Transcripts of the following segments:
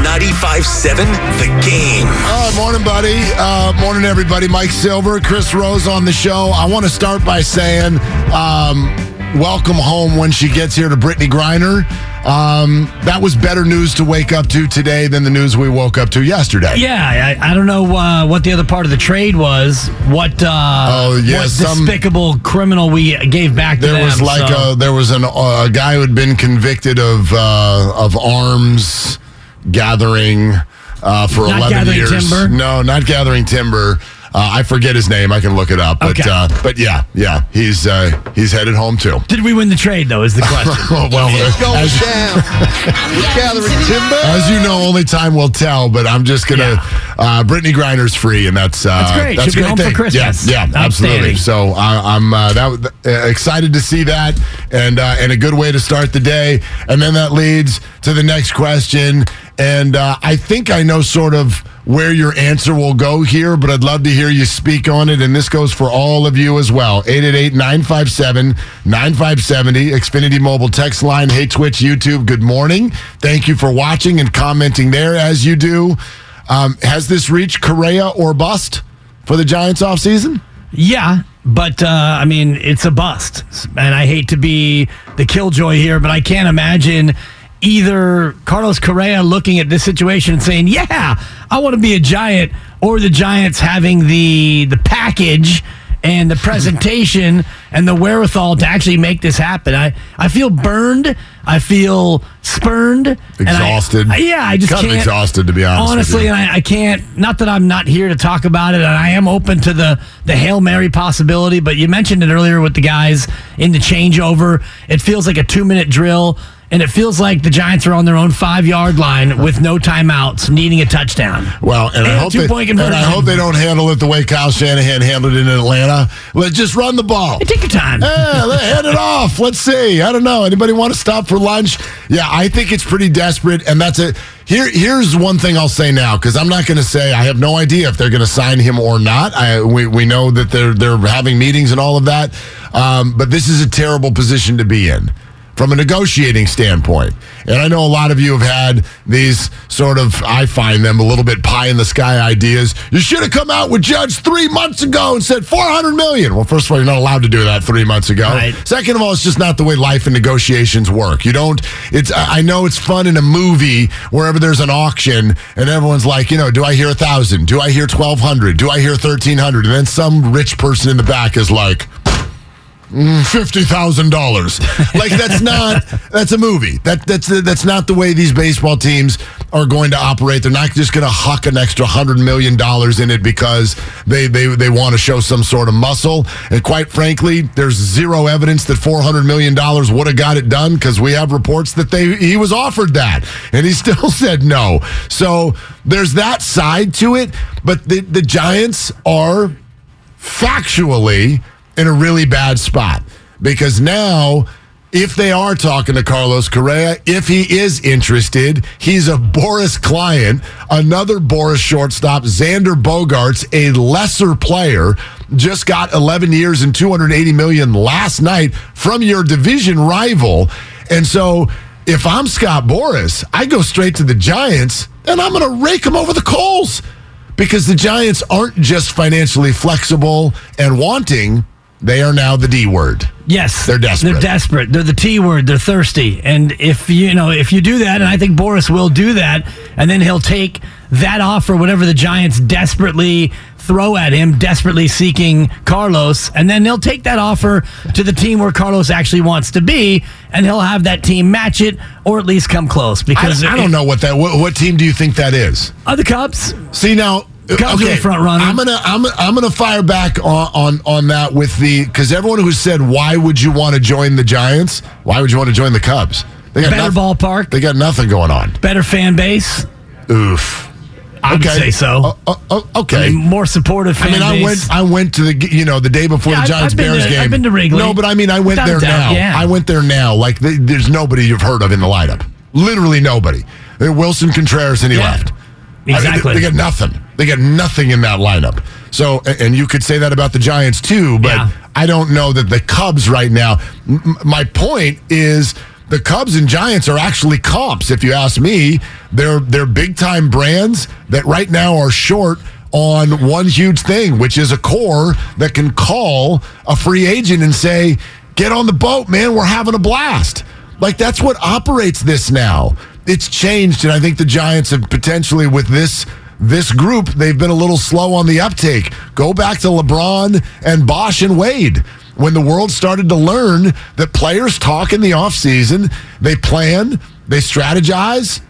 95.7 The Game. All right, morning, buddy. Uh, morning, everybody. Mike Silver, Chris Rose on the show. I want to start by saying, um, welcome home when she gets here to Brittney Griner. Um, that was better news to wake up to today than the news we woke up to yesterday. Yeah, I, I don't know uh, what the other part of the trade was. What uh, Oh, yeah, what some- despicable criminal we gave back to There them. was like so- a there was an, uh, a guy who had been convicted of uh, of arms gathering uh, for Not eleven gathering years. timber? No, not gathering timber. Uh, I forget his name. I can look it up. But Okay. uh, but yeah, yeah, he's uh, he's headed home too. Did we win the trade though? Is the question. well, as, gathering timber. as you know, only time will tell. But I'm just gonna. Uh, Brittney Griner's free, and that's uh, That's great. That's She'll a be great home for. Christmas. Yeah, yeah, absolutely. So I, I'm uh, that uh, excited to see that, and uh, and a good way to start the day. And then that leads to the next question, and uh, I think I know sort of where your answer will go here, but I'd love to hear you speak on it. And this goes for all of you as well. 888-957-9570, Xfinity Mobile text line. Hey, Twitch, YouTube, good morning. Thank you for watching and commenting there as you do. Um, has this reached Correa or bust for the Giants offseason? Yeah, but uh, I mean, it's a bust. And I hate to be the killjoy here, but I can't imagine either Carlos Correa looking at this situation and saying, "Yeah, I want to be a Giant," or the Giants having the the package and the presentation and the wherewithal to actually make this happen. I, I feel burned. I feel spurned. and I- Exhausted. I- yeah, I just Kind can't. exhausted, to be honest Honestly, and I, I can't. Not that I'm not here to talk about it, and I am open to the the hail mary possibility. But you mentioned it earlier with the guys in the changeover. It feels like a two minute drill, and it feels like the Giants are on their own five yard line with no timeouts, needing a touchdown. Well, and, I hope they, and I hope they don't handle it the way Kyle Shanahan handled it in Atlanta. Let's just run the ball. Hey, take your time. Yeah, hand it off. Let's see. I don't know. Anybody want to stop for lunch? Yeah, I think it's pretty desperate, and that's it. Here, here's one thing I'll say now because I'm not going to say I have no idea if they're going to sign him or not. I, we we know that they're they're having meetings and all of that, um, but this is a terrible position to be in from a negotiating standpoint. And I know a lot of you have had these sort of, I find them a little bit pie in the sky ideas. You should have come out with Judge three months ago and said 400 million. Well, first of all, you're not allowed to do that three months ago. Right. Second of all, it's just not the way life and negotiations work. You don't, it's, I know it's fun in a movie wherever there's an auction and everyone's like, you know, do I hear a thousand? Do I hear 1200? Do I hear 1300? And then some rich person in the back is like, fifty thousand dollars. Like that's not that's a movie. That that's that's not the way these baseball teams are going to operate. They're not just going to huck an extra hundred million dollars in it because they they they want to show some sort of muscle. And quite frankly, there's zero evidence that four hundred million dollars would have got it done because we have reports that they he was offered that and he still said no. So there's that side to it. But the the Giants are factually in a really bad spot. Because now if they are talking to Carlos Correa, if he is interested, he's a Boras client, another Boras shortstop, Xander Bogaerts, a lesser player, just got 11 years and 280 million last night from your division rival. And so if I'm Scott Boras, I go straight to the Giants and I'm going to rake them over the coals. Because the Giants aren't just financially flexible and wanting, they are now the D word. Yes, They're desperate. They're desperate. They're the T word. They're thirsty. And if you know, if you do that, and I think Boras will do that, and then he'll take that offer, whatever the Giants desperately throw at him, desperately seeking Carlos, and then he'll take that offer to the team where Carlos actually wants to be, and he'll have that team match it or at least come close. Because I don't know what that. What, what team do you think that is? Are the Cubs? See now. Cubs are the front runner. I'm gonna I'm I'm gonna fire back on on, on that with the because everyone who said why would you want to join the Giants? Why would you want to join the Cubs? They got Better noth- ballpark, They got nothing going on. better fan base. Oof. I would say so. Uh, uh, uh, okay. I mean, more supportive I mean, I base. went. I went to the you know the day before Yeah, the Giants Bears to- game. I've been to Wrigley. No, but I mean, I went Without there doubt, now. yeah. I went there now. Like th there's nobody you've heard of in the lineup. Literally nobody. Willson Contreras and he Yeah. left. I mean, Exactly. they, they got nothing. They got nothing in that lineup. So, and you could say that about the Giants too, but Yeah. I don't know that the Cubs right now. M- my point is the Cubs and Giants are actually comps. If you ask me, they're they're big time brands that right now are short on one huge thing, which is a core that can call a free agent and say, "Get on the boat, man. We're having a blast." Like that's what operates this now. It's changed, and I think the Giants have potentially with this this group, they've been a little slow on the uptake. Go back to LeBron and Bosh and Wade. When the world started to learn that players talk in the offseason, they plan, they strategize,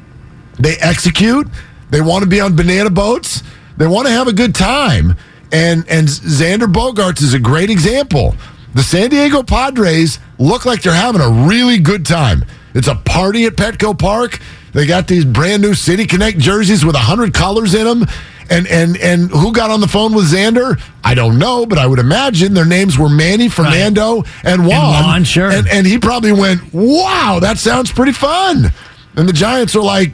they execute, they want to be on banana boats, they want to have a good time. And and Xander Bogaerts is a great example. The San Diego Padres look like they're having a really good time. It's a party at Petco Park. They got these brand new City Connect jerseys with 100 colors in them. And and and who got on the phone with Xander? I don't know, but I would imagine their names were Manny, Fernando, and Juan. Juan, sure. And, and he probably went, "Wow, that sounds pretty fun." And the Giants are like,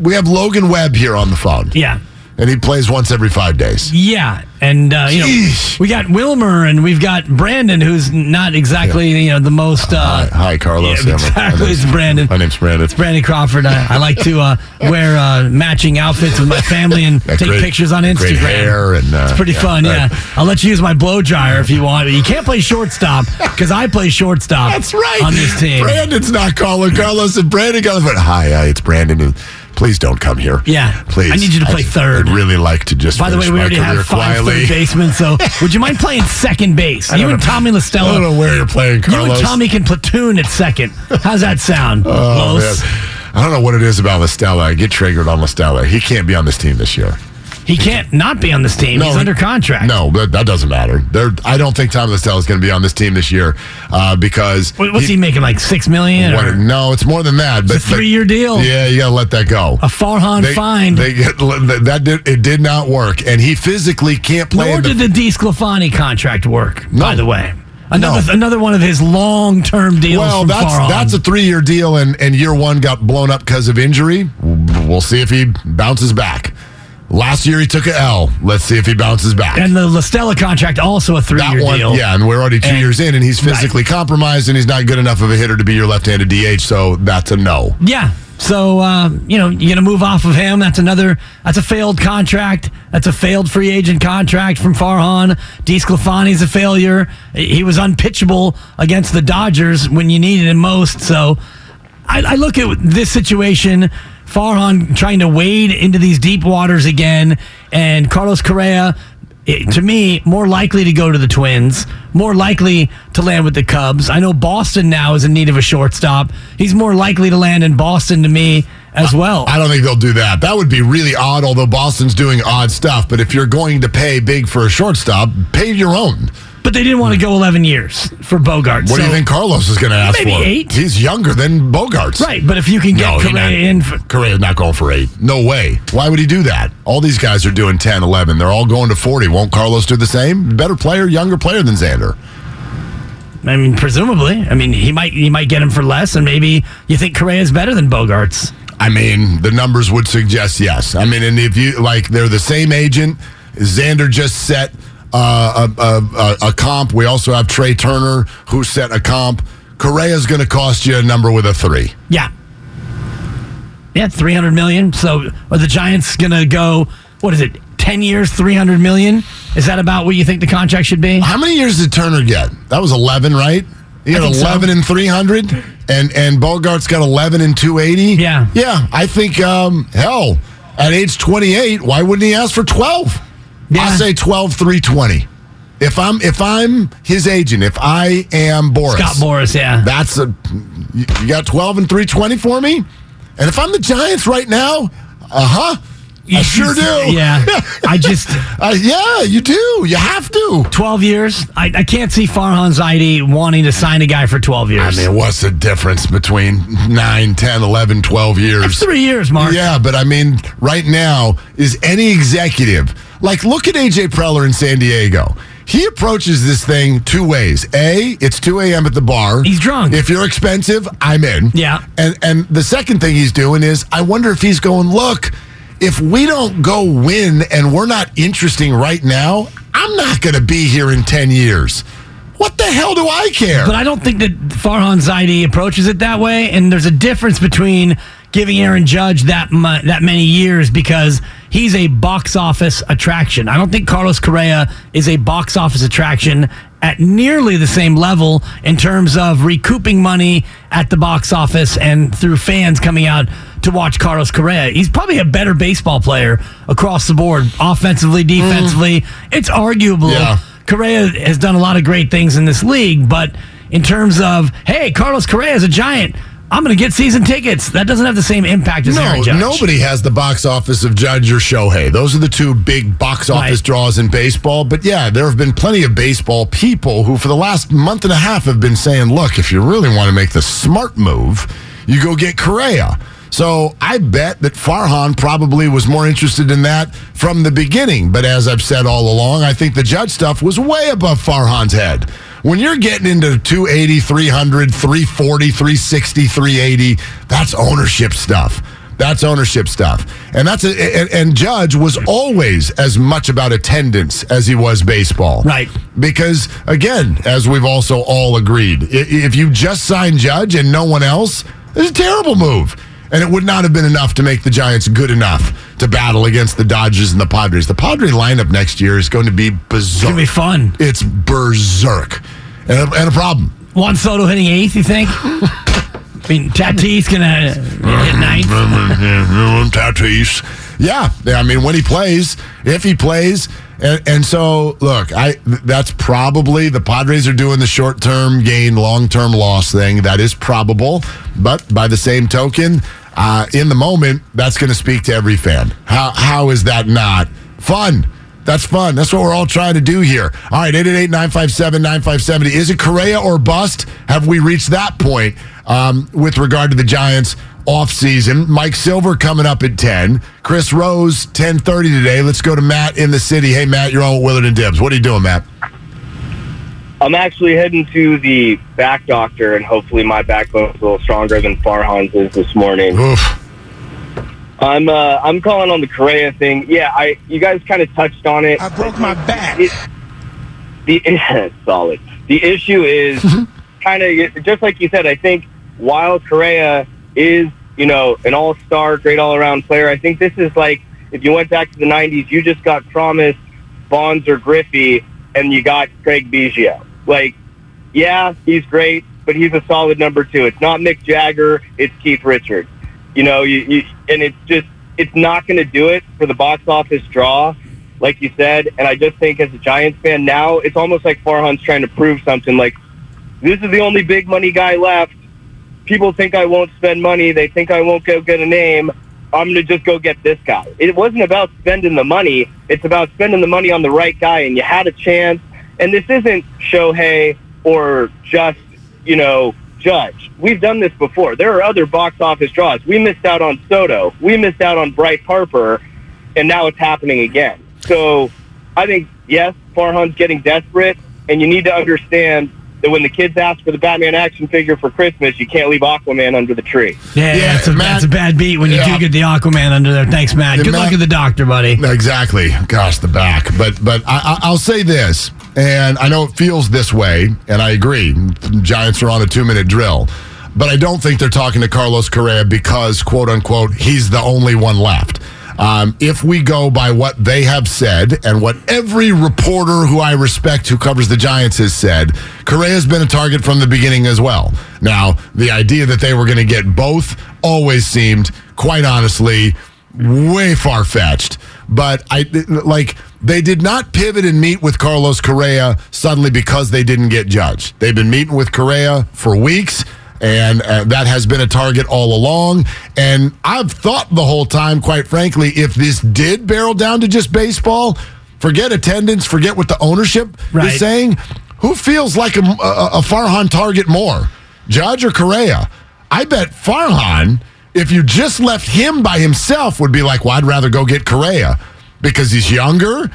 "We have Logan Webb here on the phone." yeah. And he plays once every five days. Yeah, and uh, you know we got Wilmer and we've got Brandon, who's not exactly you know the most. Uh, Hi, hi, Carlos. Yeah, Yeah, exactly. It's Brandon. My name's Brandon. It's Brandon Crawford. I, I like to uh, wear uh, matching outfits with my family and take great- pictures on Instagram. hair and, uh, it's pretty yeah, fun. right. Yeah, I'll let you use my blow dryer if you want. But you can't play shortstop because I play shortstop. That's right. on this team. Brandon's not calling Carlos, and Brandon got but hi, hi, it's Brandon. Please don't come here. Yeah. please. I need you to play third. I'd really like to just. By the way, we already have five quietly. third basemen. So would you mind playing second base? I You and know- Tommy I don't know where you're playing, You and Tommy can platoon at second. How's that sound? Oh. I don't know what it is about La Stella. I get triggered on La Stella. He can't be on this team this year. He can't not be on this team. No, He's he- under contract. No, but that doesn't matter. There, I don't think Tom La Stella is going to be on this team this year uh, because What- What's he, making? Like six million? what- or no, it's more than that. But a three-year deal. Yeah, you got to let that go. a Farhan They, fine. they get, that did, it did not work, and he physically can't play. Nor in the- did the DeSclafani contract work. No. By the way, another No. another one of his long term deals. well, from that's that's a three year deal, and, and year one got blown up because of injury. We'll see if he bounces back. Last year he took a L. Let's see if he bounces back. and the La Stella contract also a three that year one, deal. yeah, and we're already two And- years in, and he's physically compromised, and he's not good enough of a hitter to be your left-handed DH. So that's a no. Yeah. So uh, you know you're gonna move off of him. That's another. That's a failed contract. That's a failed free agent contract from Farhan. DeSclafani's a failure. He was unpitchable against the Dodgers when you needed him most. So I, I look at this situation. Farhan trying to wade into these deep waters again, and Carlos Correa it, to me, more likely to go to the Twins, more likely to land with the Cubs. I know Boston now is in need of a shortstop. He's more likely to land in Boston to me as well. I don't think they'll do that. That would be really odd, although Boston's doing odd stuff. But if you're going to pay big for a shortstop, pay your own. But they didn't want to go 11 years for Bogaerts. What do you think Carlos is going to ask Maybe for? eight. He's younger than Bogaerts. Right, but if you can get No, Correa not- in for, Correa's not going for eight. No way. Why would he do that? All these guys are doing 10, 11. They're all going to 40. Won't Carlos do the same? Better player, younger player than Xander. I mean, presumably. I mean, he might he might get him for less, and maybe you think Correa is better than Bogaerts. I mean, the numbers would suggest yes. I mean, and if you like, they're the same agent. Xander just set uh, a, a, a, a comp. We also have Trea Turner who set a comp. Correa's going to cost you a number with a three. Yeah. Yeah, 300 million. So are the Giants going to go, what is it, 10 years, 300 million? Is that about what you think the contract should be? How many years did Turner get? That was 11, right? He got think so. 11 and 300, and and Bogaerts got 11 and 280. Yeah. yeah. I think um, hell, at age 28, why wouldn't he ask for 12? Yeah. I say 12 320. If I'm if I'm his agent, if I am Boras, Scott Boras, yeah. that's a you got 12 and 320 for me. And if I'm the Giants right now, uh huh, I sure do. Yeah. I just, Uh, yeah, you do. You have to. 12 years. I, I can't see Farhan Zaidi wanting to sign a guy for 12 years. I mean, what's the difference between 9, 10, 11, 12 years? Three years, Mark. Yeah, but I mean, right now, is any executive, like, look at AJ Preller in San Diego. He approaches this thing two ways. A, it's 2 a.m. at the bar. He's drunk. If you're expensive, I'm in. Yeah. And and the second thing he's doing is, I wonder if he's going, look, if we don't go win and we're not interesting right now, I'm not going to be here in 10 years. What the hell do I care? But I don't think that Farhan Zaidi approaches it that way. And there's a difference between giving Aaron Judge that mu- that many years because he's a box office attraction. I don't think Carlos Correa is a box office attraction at nearly the same level in terms of recouping money at the box office and through fans coming out to watch Carlos Correa. He's probably a better baseball player across the board, offensively, mm. defensively. It's arguable. Yeah. Correa has done a lot of great things in this league, but in terms of, hey, Carlos Correa is a giant, I'm going to get season tickets. That doesn't have the same impact as No, Aaron Judge. nobody has the box office of Judge or Shohei. Those are the two big box office Right. draws in baseball. But yeah, there have been plenty of baseball people who, for the last month and a half, have been saying, look, if you really want to make the smart move, you go get Correa. So I bet that Farhan probably was more interested in that from the beginning. But as I've said all along, I think the Judge stuff was way above Farhan's head. When you're getting into 280, 300, 340, 360, 380, that's ownership stuff. That's ownership stuff. And that's a, and, and Judge was always as much about attendance as he was baseball. Right. Because again, as we've also all agreed, if you just sign Judge and no one else, it's a terrible move. And it would not have been enough to make the Giants good enough to battle against the Dodgers and the Padres. The Padre lineup next year is going to be berserk. It's going to be fun. It's berserk. And a, and a problem. Juan Soto hitting eighth, you think? I mean, Tatis to hit ninth. Tatis. Yeah, I mean, when he plays, if he plays, and, and so look, I that's probably the Padres are doing the short term gain, long term loss thing. That is probable, but by the same token, uh, in the moment, that's going to speak to every fan. How how is that not fun? That's fun. That's what we're all trying to do here. All right, 888-957-9570. Is it Correa or bust? Have we reached that point um, with regard to the Giants offseason? Mike Silver coming up at 10. Chris Rose, 1030 today. Let's go to Matt in the city. Hey, Matt, you're on with Willard and Dibs. What are you doing, Matt? I'm actually heading to the back doctor, and hopefully my backbone's a little stronger than Farhan's is this morning. Oof. I'm uh, I'm calling on the Correa thing. Yeah, I you guys kind of touched on it. I broke my back. It, the solid. The issue is kind of just like you said. I think while Correa is you know an all star, great all around player, I think this is like if you went back to the '90s, you just got promised Bonds or Griffey, and you got Craig Biggio. Like, yeah, he's great, but he's a solid number two. It's not Mick Jagger. It's Keith Richards. You know, you, you and it's just it's not going to do it for the box office draw. like you said. And I just think as a Giants fan now, it's almost like Farhan's trying to prove something. Like this is the only big money guy left. People think I won't spend money. They think I won't go get a name. I'm going to just go get this guy. It wasn't about spending the money. It's about spending the money on the right guy, and you had a chance. And this isn't Shohei or just, you know, Judge. We've done this before. There are other box office draws. We missed out on Soto. We missed out on Bryce Harper, and now it's happening again. So I think, yes, Farhan's getting desperate, and you need to understand that when the kids ask for the Batman action figure for Christmas, you can't leave Aquaman under the tree. Yeah, Yeah, that's, a, Matt- that's a bad beat when you Yeah. do get the Aquaman under there. Thanks, Matt. Good Matt- luck at the doctor, buddy. Exactly. Gosh, the back. But but I, I- I'll say this, and I know it feels this way, and I agree. Giants are on a two minute drill, but I don't think they're talking to Carlos Correa because quote unquote he's the only one left. Um, if we go by what they have said and what every reporter who I respect who covers the Giants has said, Correa has been a target from the beginning as well. Now, the idea that they were going to get both always seemed, quite honestly, way far fetched. But I like they did not pivot and meet with Carlos Correa suddenly because they didn't get judged. They've been meeting with Correa for weeks. And uh, that has been a target all along. And I've thought the whole time, quite frankly, if this did barrel down to just baseball, forget attendance, forget what the ownership Right. is saying. Who feels like a, a, a Farhan target more, Judge or Correa? I bet Farhan, if you just left him by himself, would be like, well, I'd rather go get Correa because he's younger,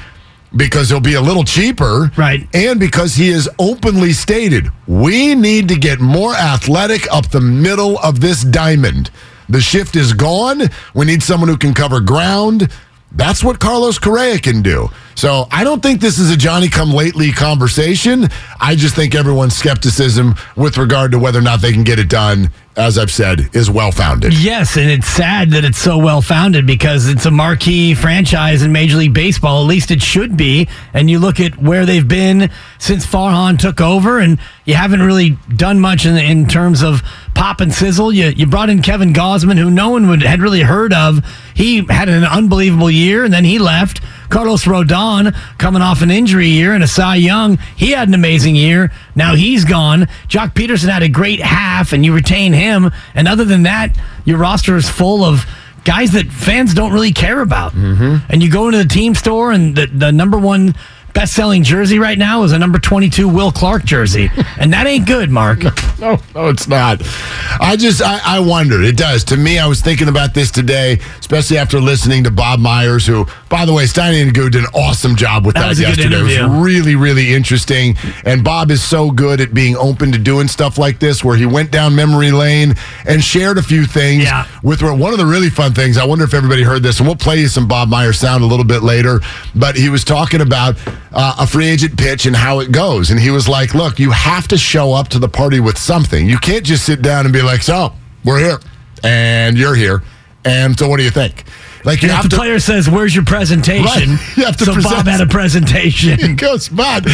because he'll be a little cheaper, Right. and because he has openly stated, we need to get more athletic up the middle of this diamond. The shift is gone. We need someone who can cover ground. That's what Carlos Correa can do. So I don't think this is a Johnny come lately conversation. I just think everyone's skepticism with regard to whether or not they can get it done, as I've said, is well founded. Yes, and it's sad that it's so well founded because it's a marquee franchise in Major League Baseball. At least it should be. And you look at where they've been since Farhan took over, and you haven't really done much in, in terms of pop and sizzle. You you brought in Kevin Gausman, who no one would had really heard of. He had an unbelievable year, and then he left. Carlos Rodon coming off an injury year and a Cy Young. He had an amazing year. Now he's gone. Joc Pederson had a great half, and you retain him. And other than that, your roster is full of guys that fans don't really care about. Mm-hmm. And you go into the team store, and the, the number one best selling jersey right now is a number 22 Will Clark jersey. and that ain't good, Mark. No, no, it's not. I just, I, I wondered. It does. To me, I was thinking about this today, especially after listening to Bob Myers, who, by the way, Steiny and Goo did an awesome job with That that, was a good yesterday. It was really, really interesting. And Bob is so good at being open to doing stuff like this, where he went down memory lane and shared a few things. Yeah. With one of the really fun things, I wonder if everybody heard this, and we'll play you some Bob Myers sound a little bit later. But he was talking about uh, a free agent pitch and how it goes, and he was like, "Look, you have to show up to the party with something. You can't just sit down and be like, so we're here, and you're here, and so what do you think?' Like you And have the to." player says, Where's your presentation? Right. You have to so present- Bob had a presentation. It goes bad,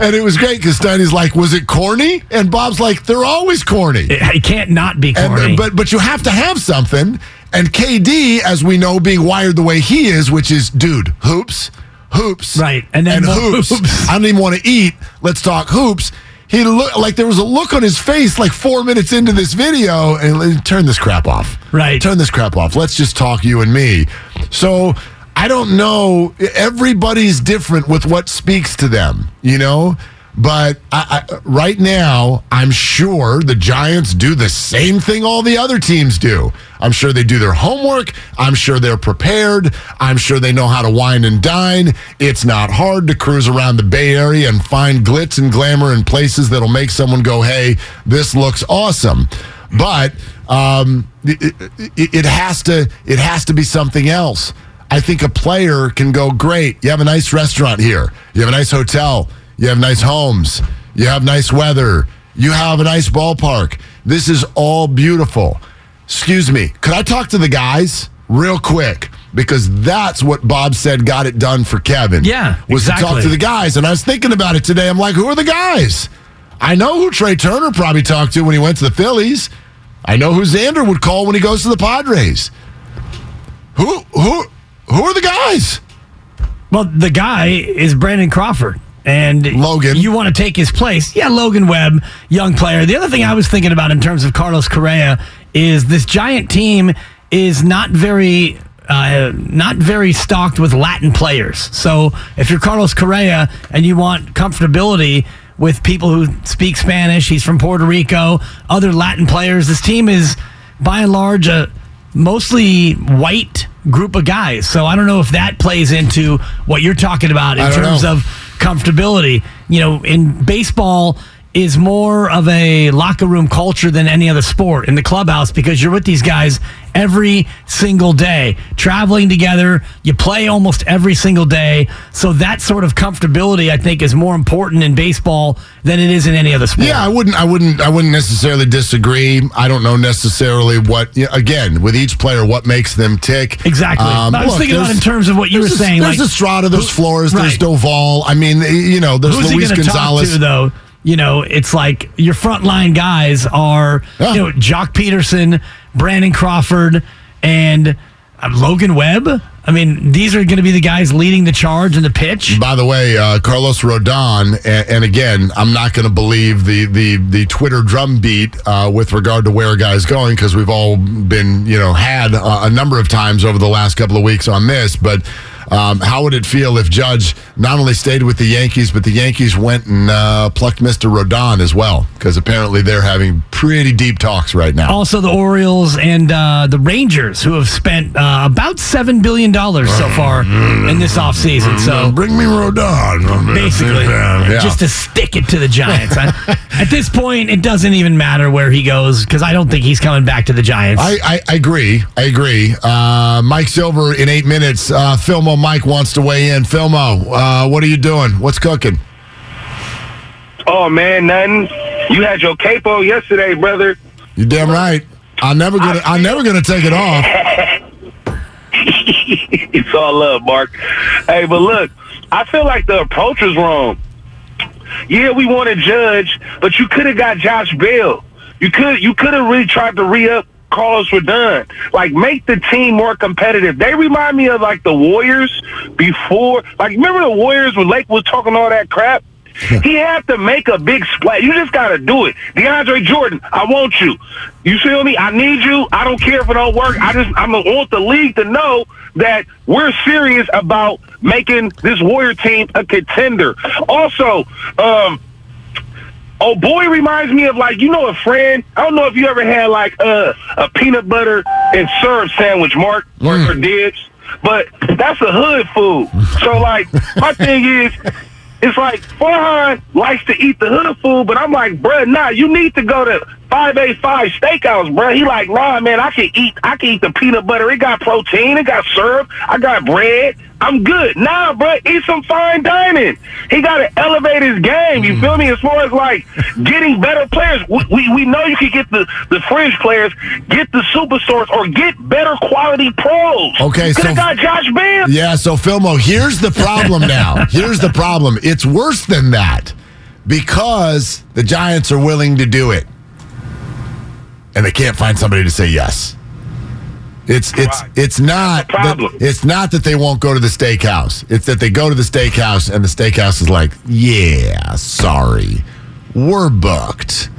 and it was great because Steiny's like, "Was it corny?" And Bob's like, "They're always corny." it can't not be corny. uh, but but you have to have something. And KD, as we know, being wired the way he is, which is, dude, hoops, hoops, Right, and then more hoops. hoops. I don't even want to eat. Let's talk hoops. He looked like there was a look on his face like four minutes into this video, and turn this crap off. Right. turn this crap off. Let's just talk you and me. So I don't know. Everybody's different with what speaks to them, you know. But I, I, right now, I'm sure the Giants do the same thing all the other teams do. I'm sure they do their homework. I'm sure they're prepared. I'm sure they know how to wine and dine. It's not hard to cruise around the Bay Area and find glitz and glamour in places that'll make someone go, hey, this looks awesome. But um, it, it, it has to it has to be something else. I think a player can go, great. You have a nice restaurant here. You have a nice hotel. You have nice homes. You have nice weather. You have a nice ballpark. This is all beautiful. Excuse me. Could I talk to the guys real quick? Because that's what Bob said got it done for Kevin. Yeah, Was to talk to the guys. And I was thinking about it today. I'm like, who are the guys? I know who Trea Turner probably talked to when he went to the Phillies. I know who Xander would call when he goes to the Padres. Who who who are the guys? Well, the guy is Brandon Crawford. And Logan. you want to take his place. Yeah, Logan Webb, young player. The other thing I was thinking about in terms of Carlos Correa is this giant team is not very uh, not very stocked with Latin players. So if you're Carlos Correa and you want comfortability with people who speak Spanish, he's from Puerto Rico, other Latin players, this team is by and large a mostly white group of guys. So I don't know if that plays into what you're talking about in terms know. of comfortability. You know, in baseball is more of a locker room culture than any other sport in the clubhouse because you're with these guys every single day, traveling together. You play almost every single day. So that sort of comfortability, I think, is more important in baseball than it is in any other sport. Yeah, I wouldn't. I wouldn't. I wouldn't necessarily disagree. I don't know necessarily what. Again, with each player, what makes them tick. Exactly. But I was thinking about in terms of what you there's were a- saying, There's like- Estrada, there's Flores, there's Right. Doval. I mean, you know, there's Who's Luis he going talk Gonzalez. to though? You know, it's like your frontline guys are Yeah. you know Joc Pederson, Brandon Crawford, and uh, Logan Webb. I mean, these are going to be the guys leading the charge in the pitch. By the way, uh, Carlos Rodon, and, and again, I'm not going to believe the the the Twitter drumbeat uh, with regard to where a guy's going because we've all been you know had uh, a number of times over the last couple of weeks on this. But um, how would it feel if Judge not only stayed with the Yankees, but the Yankees went and uh, plucked Mister Rodon as well? Because apparently they're having pretty deep talks right now. Also, the Orioles and uh, the Rangers, who have spent uh, about seven billion dollars so far in this offseason. So bring me Rodon, basically, Yeah. just to stick it to the Giants. I, at this point, it doesn't even matter where he goes because I don't think he's coming back to the Giants. I, I, I agree. I agree. Uh, Mike Silver in eight minutes. Uh, Filmo Mike wants to weigh in. Filmo, uh, what are you doing? What's cooking? Oh man, nothing. You had your capo yesterday, brother. You damn right. I'm never gonna. I'm never gonna take it off. it's all love, Mark. Hey, but look, I feel like the approach was wrong. Yeah, we want to judge, but you could have got Josh Bell. You could you could have really tried to re up Carlos done. Like make the team more competitive. They remind me of like the Warriors before. Like remember the Warriors when Lake was talking all that crap? he had to make a big splash. You just got to do it. DeAndre Jordan, I want you. You feel me? I need you. I don't care if it don't work. I just I'm want the league to know that we're serious about making this Warrior team a contender. Also, um, Oh boy reminds me of like you know a friend. I don't know if you ever had like uh, a peanut butter and syrup sandwich, Mark, or, or dibs, but that's a hood food. So like my thing is, it's like Farhan likes to eat the hood food, but I'm like, bruh, nah, you need to go to five eight five steakhouse, bruh. He like, nah, man, I can eat, I can eat the peanut butter. It got protein, it got syrup, I got bread. I'm good. Nah, bruh, eat some fine dining. He got to elevate his game. You feel me? As far as like getting better players, we, we, we know you can get the, the fringe players, get the superstars, or get better quality pros. Okay, could so- got Josh Bell. Yeah. So Filmo, here's the problem now. Here's the problem. It's worse than that because the Giants are willing to do it, and they can't find somebody to say yes. It's it's Right. it's not problem. that, it's not that they won't go to the steakhouse. It's that they go to the steakhouse and the steakhouse is like, yeah, sorry, we're booked.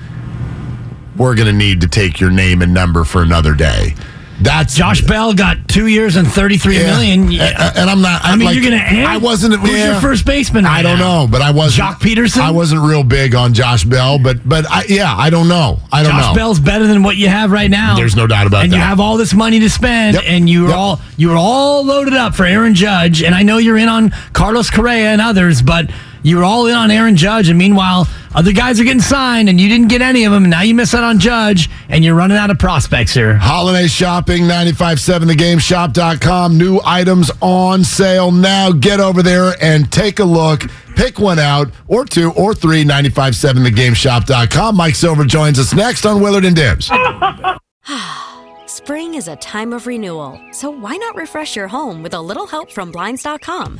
We're gonna need to take your name and number for another day. That's Josh Bell got two years and thirty-three Yeah. million. A- a- and I'm not. I I'm mean, like- you're going to end. I wasn't. Who's yeah. your first baseman? Right I don't now? know, but I wasn't. Joc Pederson? I wasn't real big on Josh Bell, but but I, yeah, I don't know. I don't Josh know. Bell's better than what you have right now. There's no doubt about and that. And you have all this money to spend, Yep. and you were Yep. all you were all loaded up for Aaron Judge. And I know you're in on Carlos Correa and others, but you were all in on Aaron Judge. And meanwhile, other guys are getting signed, and you didn't get any of them. And now you miss out on Judge, and you're running out of prospects here. Holiday shopping, 957thegameshop.com. New items on sale now. Get over there and take a look. Pick one out, or two, or three, 957thegameshop.com. Mike Silver joins us next on Willard and Dibs. Spring is a time of renewal, so why not refresh your home with a little help from Blinds.com?